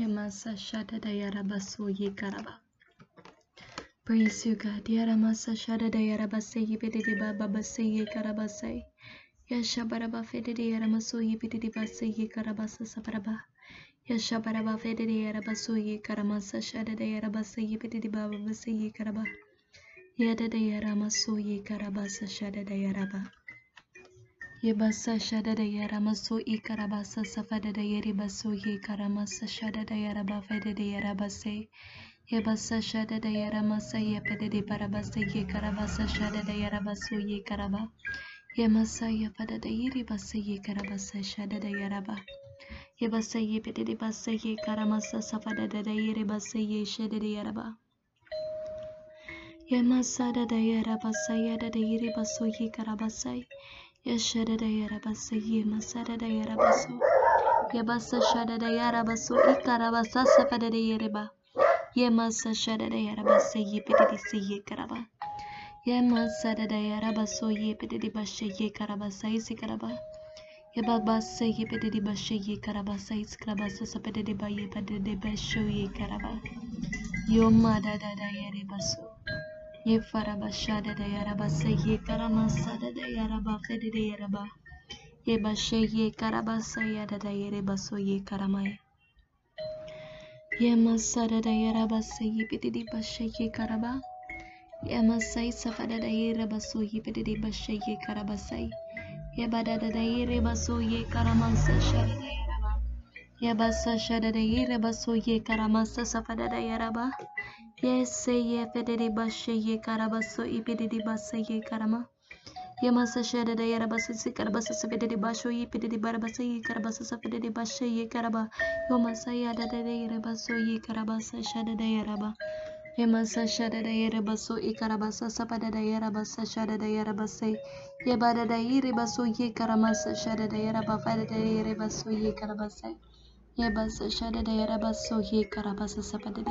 Yamasa Shada Dayara Basu Yikaraba. Praise you, God. Yaramasa Shada Dayara Basayi Pididiba Babasayi Karabasai. Yashabaraba Fedidi Yaramasuyi Pididiba Sayi Karabasa Sabaraba. Yashabaraba Fedidi Yarabasuyi Karamasa Shada Dayara Basayi Pididiba Babasayi Yikaraba. Yada Dayara Masuyi Karabasa Shada Dayaraba. ye basa shada da yara maso ikara basa safa da da yeri baso ye kara masa shada da yara ba fada da yara basa ye basa shada da yara masa ye fada da bara basa ye kara basa shada da yara baso ye kara ba ye masa ye fada da yeri basa ye kara basa shada da yara ba ye basa ye fada da basa ye kara masa safa da da yeri basa ye shada da yara ba ye masa da da yara basa ya da da yeri baso ye kara basa የሸደደ የረበሰ የመሰደደ የረበሰ የበሰ ሸደደ የረበሰ ይከረበሰ ሰፈደደ የረባ የመሰሸደደ የረበሰ ይብድድስ ይከረባ የመሰደደ የረበሰ ይብድድ በሸ ይከረበሰ ይስከረባ የባባሰ ይብድድ በሸ ይከረበሰ ይስከረበሰ ሰፈደደ ባየ በደደ በሸ ይከረባ የማዳዳዳ የረበሰ። Ye farabashada de yarabase ye karamasada de yarabase de de yaraba. Ye bashe ye karabasa yada de yerebaso ye karamaya. Ye masada de yarabase ye pitidi bashe ye karaba. Ye masai safada de yerebaso ye pitidi bashe ye karabasai. Ye badada de yerebaso ye karamasa shada de yaraba. Ye basa shada de yerebaso ye karamasa safada de yaraba. yeseye fedede basheye karabaso ipedede baseye karama yamasa şerede yarabası sikarabası sebedede başo ipedede barabası yikarabası sefedede basheye karaba yamasa yadede yarabaso yikarabası şerede yaraba Yamasa şerede yarabaso ikarabası sepedede yarabası şerede yarabası yabadede yarabaso yikaraması şerede yaraba fedede yarabaso yikarabası yabasa şerede yarabaso yikarabası sepedede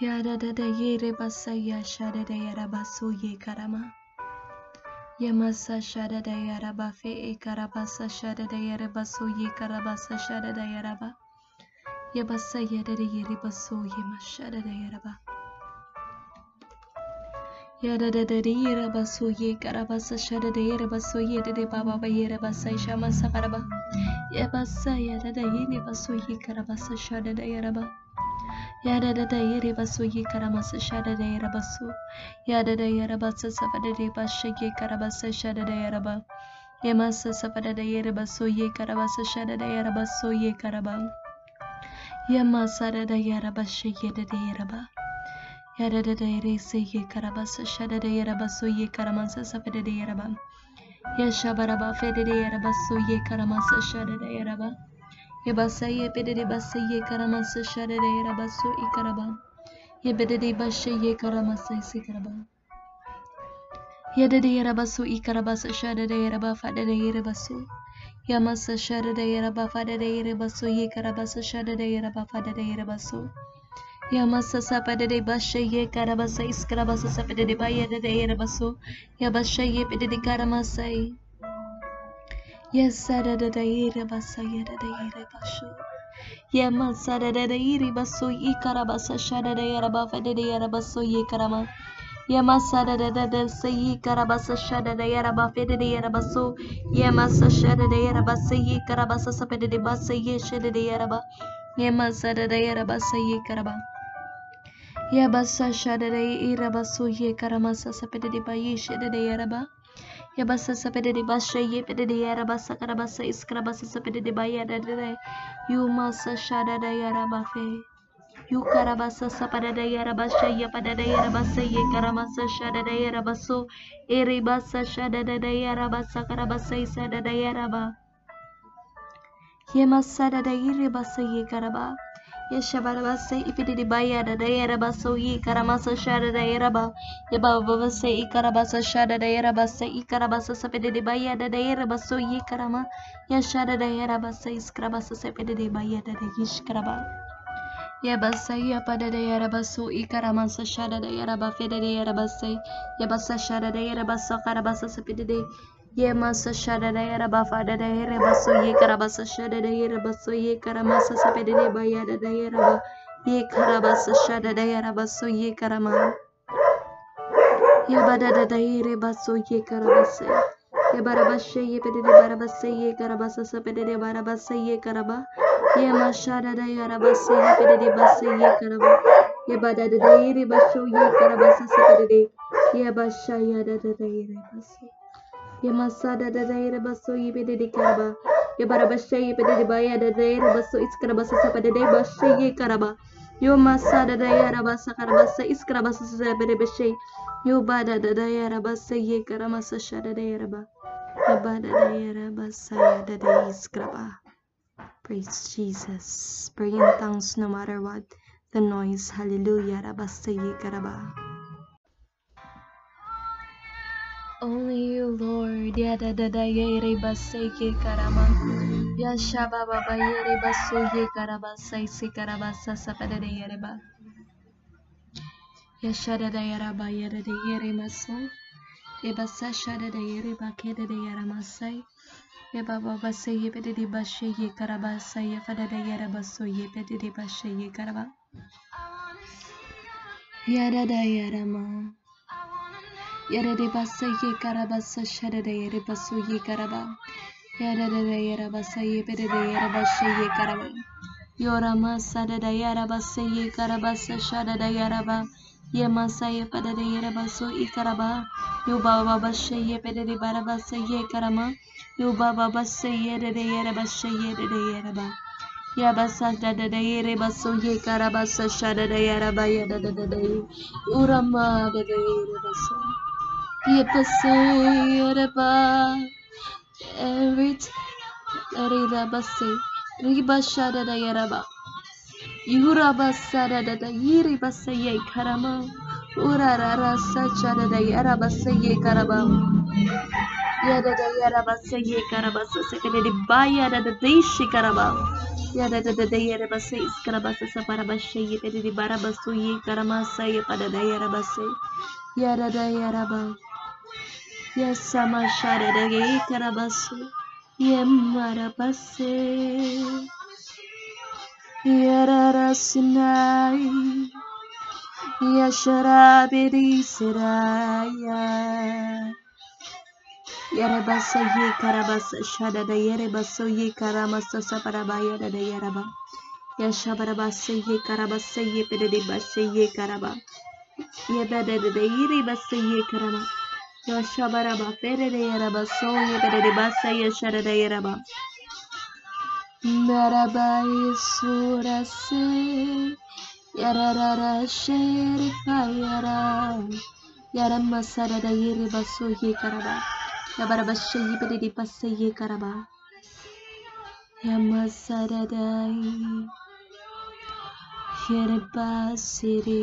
ya da da basa ya sha da da so ye karama ya masa sha da da fe e karaba sa sha da da so ye karaba sa sha da da ya basa ya da da ye baso ye masha da da ya raba da da da ye raba so karaba sa sha da da raba so da da baba ba ye raba sa sha masa karaba ya basa ya da da ye ne baso karaba sa sha da da raba yadada yerebaso yekarabasa shadada yerabaso yadada yerabasa safadadeba shige karabasa shadada yeraba yemasa safadada yerebaso yekarabasa shadada yerabaso yekaraba yemasa dada yeraba shige dada yeraba yadada yerese yekarabasa shadada yerabaso yekaramasa safadada yeraba yeshabaraba fedada yerabaso yekaramasa shadada yeraba Yabasaya bededebasaya karamasa sharere rabaso ikaraba. Yabededebasaya karamasa sikaraba. Yadede rabaso ikarabasa sharere rabafadere rabaso. Yamasa sharere rabafadere rabaso yikarabasa sharere rabafadere rabaso. Yamasa de bashaye karabasa iskarabasa sapadere bayadere rabaso. Yabashaye bedede karamasai. Yes, sada da da ira basa yada da ira basho. Yama sada da da iri baso i karabasa shada da yara bafa da da yara baso ye karama. Yama sada da da da sa i karabasa shada da yara bafa da da yara baso. Yama sa shada da yara basa ye karabasa da da basa ye shada da yara ba. Yama sada da yara basa ye karaba. Yabasa shada da ira baso ye karamasa sapa da da ba ye shada da yara ba. Yabasa sapede de basha ye pede de yara basa karabasa iskrabasa sapede de baya da de you masa shada da yara bafe. You karabasa sapada da yara basha ya pada da yara basa ye karamasa shada da yara baso. Eri basa shada da da yara basa karabasa isada da yara ba. Ye masada da iri basa ye karaba ya shabara ba yeshabarabase ifididibaya da dayarabasa ikarabasa shada dayaraba ba. Ikarabasa shada dayarabasa ikarabasa shara da yara ba sai dayarabasa ikarama yashada dayarabasa iskarabasa sapididibaya da dayishkaraba yabasa yapada da yarabasu ikaramansa shada da yaraba fida da yarabasai yabasa shada da yara ba fada da yara ba sai ya ba sa shara da yara ba sau kara ba yarabasa karabasa sapidide ये मस sir रे रबा फा रे रे बस ये करा बस शर रे रे बस ये करा मस सपे रे बया रे रे रबा ये करा बस शर रे रे बस ये करा मा ये बड़ा रे रे बस ये करा बस ये बारा बस ये पे रे बारा बस ये करा बस सपे रे बारा बस ये करा बा ये मस शर रे रे बस ये पे रे बस ये करा बा ये रे रे ये करा रे ये ये रे रे ye ba ye da da da yara ba so ye kara ba sa sa pede de ye ba ya da da da yara ba so Yamasada da baso yibede de karaba. Yabara bashe yibede de baya da daira baso iskara basa sapa de bashe ye karaba. Yo masada da yara basa karabasa iskara basa sabede bashe. Yo bada da daira basa ye karamasa shada da yara ba. Yabada da yara basa ya da da iskraba. Praise Jesus. Pray in tongues no matter what the noise. Hallelujah. Rabasa ye Only you, Lord. Ya da da da yere basai ke karama. Ya shaba baba yere baso ye se sa pa da da yere ba. Ya shada da yara ba yere da yere maso. Ya basa shada da yere ba ke da da yara masai. Ya baba basa ye pe da di bashe ye karaba sai ya fa da da yere baso ye pe da di bashe ye karaba. Ya da da yara ma. Yerere basa ye karabasa şerere yere basu ye karaba. Yerere yere basa ye berere yere basa ye karaba. Yorama sarada yere basa ye karabasa şerere yere ba. Ye masa ye perere yere basu i karaba. Yuba baba şey ye perere bara basa ye karama. Yuba baba şey yerere yere basa yerere yere ba. Ya basa da da da yere baso ye karabasa şerere yere ba ya da da da da. Yorama da da yere basu. Baso. Yepaseyaraba every Ribase Ribashada da Yaraba Yurabasada da Yiribasaye Karama Urara Sachada da Yarabasaye Karaba Yada da Yarabasaye Karabasa Secondary Bayada da Deshi Karaba Yada da da Yarabase is Karabasa Saparabashe Yedi Barabasu Karamasa Yapada da Yarabase Yada da Yaraba Yasa maşarere geyi karabası Yem arabası. Yarara sinay Yaşara beri siraya Yere basa ye karabasa şadada yere basa ye karamasa sabaraba yere de yaraba Yaşa basa ye karaba Ye bedede de yere basa ye karaba Yashabaraba, Ferereyaraba, Sonya Pererebasa, yaraba. Naraba Yesura Se, Yararara Sherika Yara, Yaramasarada Yeriba Soye Karaba, Yabaraba Shayi Pererebasa Ye Karaba. Yamasaradai Yerbasiri.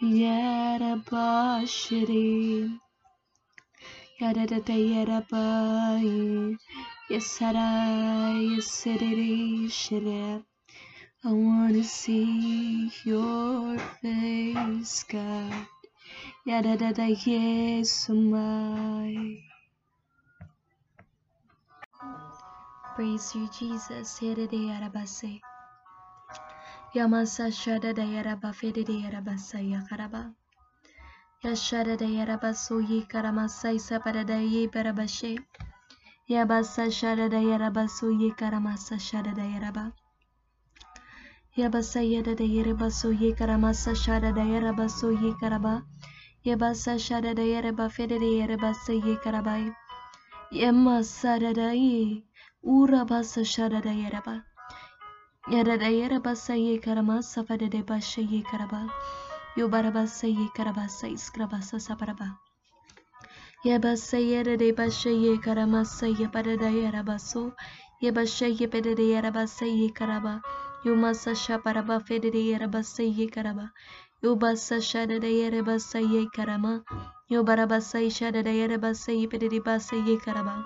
you might have Yarabashiri. Yadada Yarabai Yesara Yesidiri Shire I wanna see your face, God. Yadada Yesumai Praise you, Jesus. Yadada Yarabase Yamasa Shada Dayaraba Fede Dayarabasa Yakaraba. Yashada Dayarabaso Ye Karamasai Saparada Ye Barabashe. Yabasa Shada Dayarabaso Ye Karamasa Shada Dayaraba. Yabasa Yada Dayarabaso Ye Karamasa Shada Dayarabaso Ye Karaba. Yabasa Shada Dayaraba Fede Dayarabasa Ye Karabai. Yamasa Dadaye. Urabasa Shada Dayaraba. Yaradayera basaye karamasa fadede bashaye karaba. Yobarabasaye karabasa iskrabasa sabaraba. Yabasayere de bashaye karamasa yapadadayera baso. Yabashaye pedadeyera basaye karaba. Yumasa shaparaba fededeyera basaye karaba. Yobasa shadadayere basaye karama. Yobarabasa ishadadayera basaye pedede basaye karaba.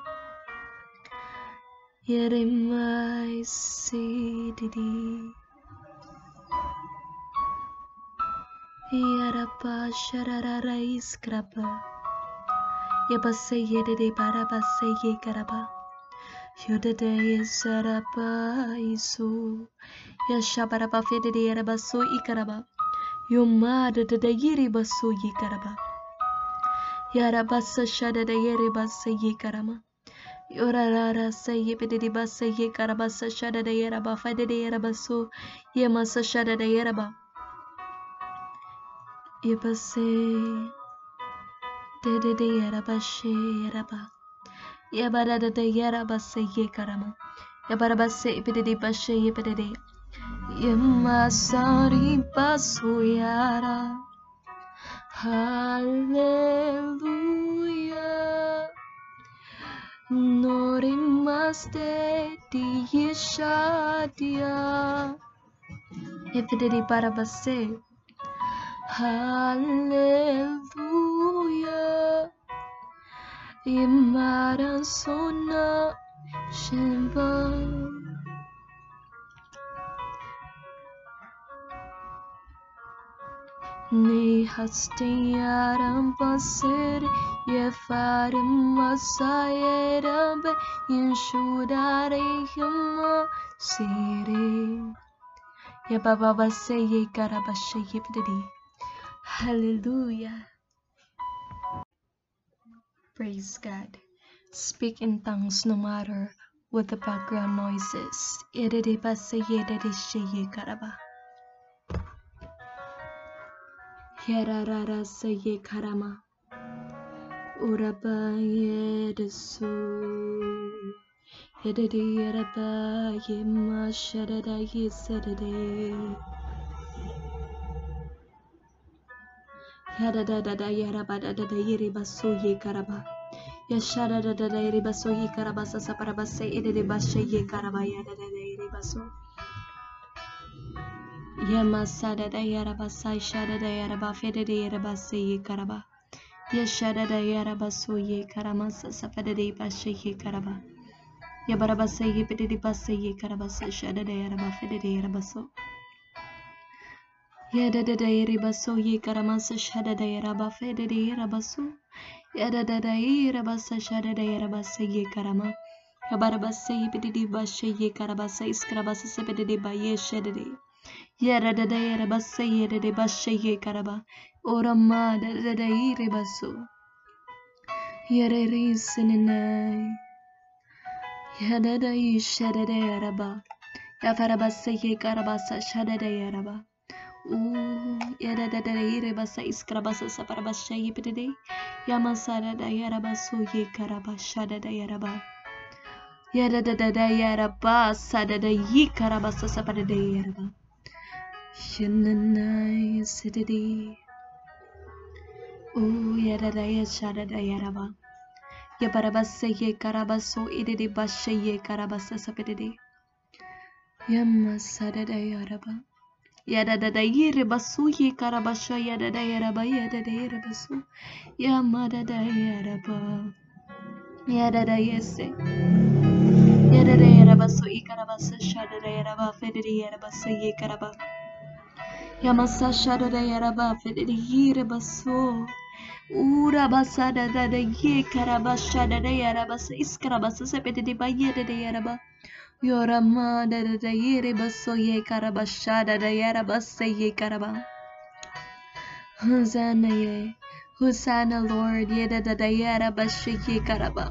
Mai sididi. Yarapa shararara iskraba. Yabasa yede de barabasa ye karaba. Yodade sarapa isu. Yashabaraba fede de yarabaso ikaraba. Yomada de yiri baso yikaraba. Yarabasa shada de yere basa yikarama. Yorarara saye pediriba saye karabasa de yeraba fadada yeraba so yemasa shadada yeraba. Yebase dedede yeraba she yeraba. Yabarada de yeraba saye karama. ba se pediriba she yepedede. Yemasari basu yara. Hallelujah. Norimaste Tiyishadia. Repetirei para você. Aleluia. Imarasona Shemba. Hastiyaram pasir yefarim masayeram be yenshudarehim siri. Ya baba base ye karabashe yipdidi. Hallelujah. Praise God. Speak in tongues no matter what the background noises. Yedede base yedede sheye karaba. Yararara saye karama. Uraba yedesu. Yedede yaraba yema shadada yesedede. Yadada dada yaraba dada yere baso ye karaba. Yashada dada yere baso ye karaba sasa paraba se edede bashe ye karaba yadada yere baso. Yamasada da yaraba sai shada da yaraba fede da yaraba se ye karaba. Yashada da yaraba so ye karama sasa fede de bashe karaba. Yabaraba se ye pede de basse ye karaba sa shada da yaraba fede de yaraba so. Yada da da yaraba so ye karama sa shada da yaraba fede de yaraba so. Yada da da yaraba sa shada da yaraba se ye karama. Yabaraba se ye pede de bashe ye karaba sa iskaraba sa yere de yere bassa yere de başa ye karaba orama da da da yere basu yere risinine yere de yere de yere ya karaba sa karaba sa şade de yere ba yere de de yere basa iskra basa sapara başa ye pide de yamasara da yere basu ye karaba şade de yere ba yere de de de yere ba sa de de yi karaba sa sapara de yere Shinanai sididi. Ooh, yada da ya shada da yaraba. Yabaraba se ye karaba so ididi bashe ye karaba sa sa pede de. Yamasada da yaraba. Yada da da yere basu ye karabasha yada da yaraba yada da yere basu. Yamada da yaraba. Yada da yese. Yada da yaraba so ikarabasa shada da yaraba fede de yaraba se ye karaba. Yamasa shada da yaraba fede de yere baso. Ura basada da da ye karabasha da da yaraba se iskarabasa se pede de ba yada da yaraba. Yorama da da da yere baso ye karabasha da da yaraba ye karaba. Hosanna ye. Hosanna Lord ye da da da ye karaba.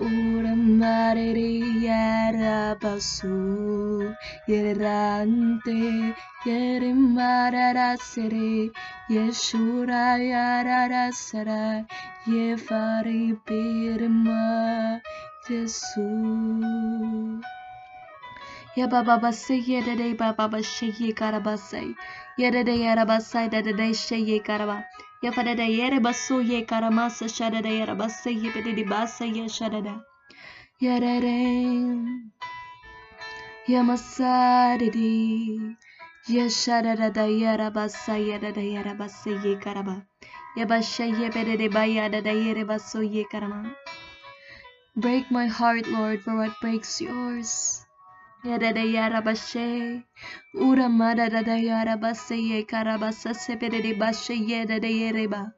una marería rabasu yerante yerimararasere yeshura yararasara yefari pirma yesu Ya baba basay yada day baba bashay karabasay. Yada day yarabasay da da day shay karaba. Ya fada da yere baso ye karamasa shada da yara basay ye bede di basa ye shada da. Yada day. Ya masadi. Ya da da yara basay yada da yara basay ye karaba. Ya bashay ye bede di baya da da yere baso ye karama. Break my heart, Lord, for what breaks yours. Yada da yara bashe, ura mada da da yara base ye karabasa sepede de bashe ye da da yere ba.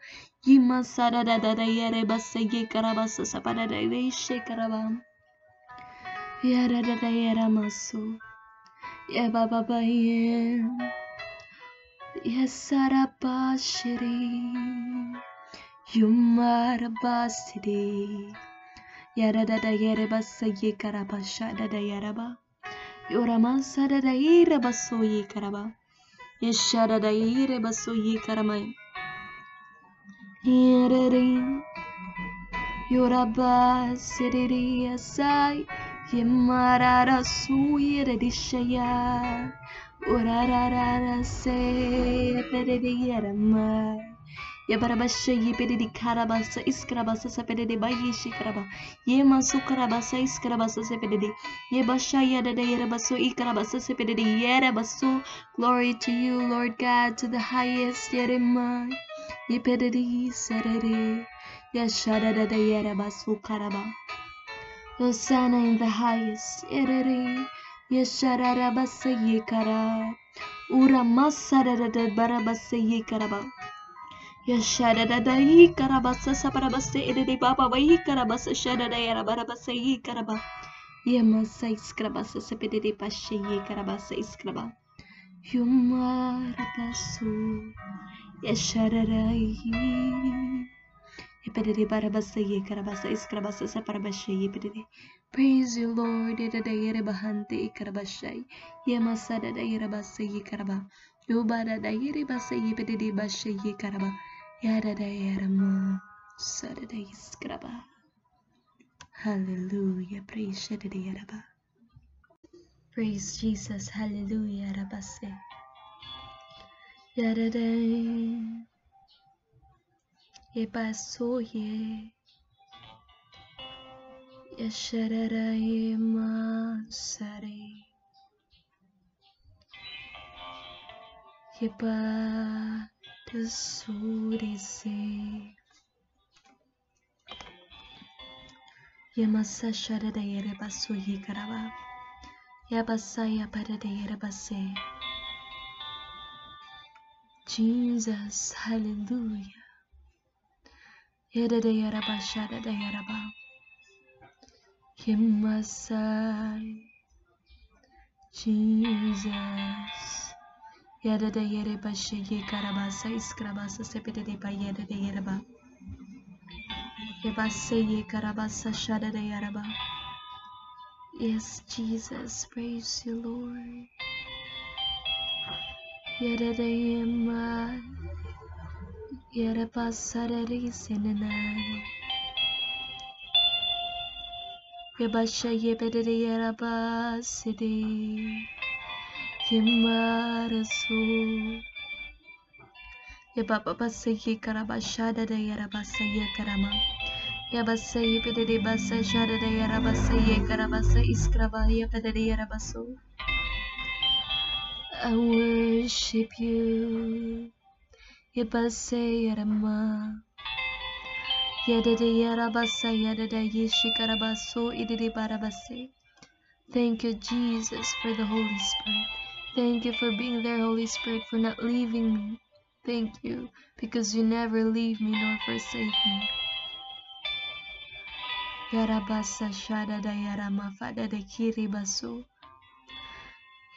Yima sada da da da yere base ye karabasa sapada da de she karaba. Yada da da yara maso. Ya baba ba ye. Yasara bashiri. Yumara basidi. Yada da da yere base ye karabasha da Yoramasaradaire basoye karaba. Yesharadaire basoye karamay. Yerere. Yoraba serere asay. Yemarara suyere dishaya. Orarara se perere yaramay. Yabarabasha yipedi karabasa iskrabasa sepede bayishi karaba. Yema sukarabasa iskrabasa sepede. Yebasha yada de yerabaso ikarabasa sepede yerabaso. Glory to you, Lord God, to the highest yerema. Yipedi serere. Yashada da yerabaso karaba. Hosanna in the highest. Erere. Yesharabasa yekara. Ura masara da barabasa yekaraba. Yashada da da yi karabasa sabarabasa edede baba wa yi karabasa shada da yara barabasa yi karaba. Yamasa iskrabasa sepedede pashe yi karabasa iskraba. Yumarabasu. Yashada da yi. Epedede barabasa yi karabasa iskrabasa sabarabasha yi pedede. Praise you, Lord. Edede yere bahante ikarabasha. Yamasada da yere basa yi karaba. Yubada da yere basa yi pedede basha yi karaba. Yada da yada mo. Sada da iskraba. Hallelujah. Praise shada da ba. Praise Jesus. Hallelujah. Rabase. Yada da. Yebaso ye. Yashada da yema sare. Yeba the Yasurise. Yamasa Sharadayere Basuyi Karaba. Yabasaya Paradayere Base. Jesus, Hallelujah. Yadadayere Bashadadayere Ba. Yamasai. Jesus. Yada da yere bashe ye karabasa iskrabasa sepede de ba yada da yere ba. Yabase ye karabasa shada da yere ba. Yes, Jesus, praise you, Lord. Yada da yema. Yada basara ri senenai. Yabasha ye bede de yere ba sidi. Yamarasu. Yabababasayi karabashada da yarabasayi karama. e pedede basa shada da e karabasa iskrabaya era passou, I worship you. Yabasayi yarama. Yadede e yadede yishikarabaso idede barabase. Thank you, Jesus, for the Holy Spirit. Thank you for being there, Holy Spirit, for not leaving me. Thank you, because you never leave me nor forsake me. Yarabasa shada da yarama fada da kiri baso.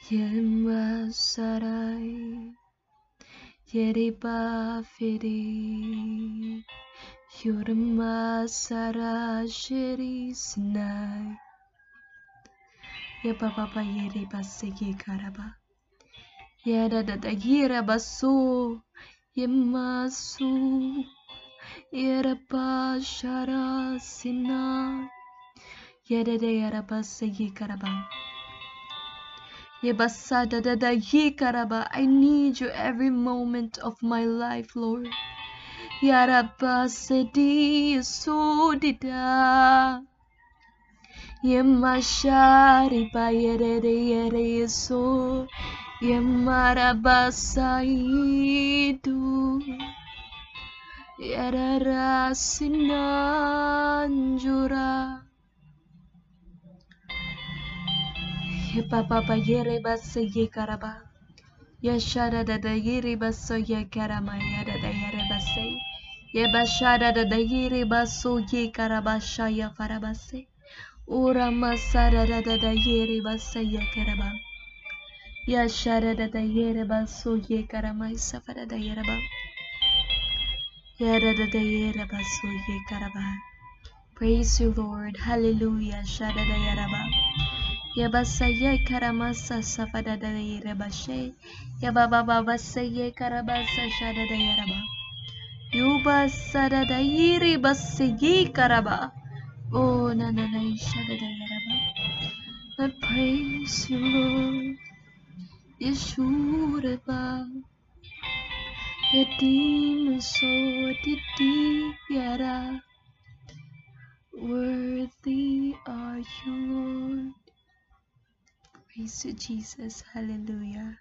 Yema sarai. Yeriba firi. Yurma sara shiri sinai. Yeba baba yeriba segi karaba. Sina. Yada da yaraba segi karaba. Yebasa da. I need you every moment of my life, Lord. Yaraba sedi sudida. Yemashari ba yere yere. yang marah basa hidup Ya rara sinan jura Ya papa papa ya reba seye karaba Ya syada dada ya reba seye karama ya dada ya reba seye Ya basyada dada ya reba seye karaba syaya farabase Ura masa dada dada ya reba seye karaba. Ya basyada dada ya Yashada da da yere baso ye karama safara da yere ba. Yada da da yere baso ye karaba. Praise you, Lord. Hallelujah. Shada da yere ba. Yabasaye karamasa safada da yerebashe. Yababa baba saye karabasa shada da yeraba. Yuba sada da yiri basaye karaba. Oh na na na shada da yeraba. I praise you, Lord. Yeshuraba. Yadim so yara. Worthy are you, Lord. Praise to Jesus. Hallelujah.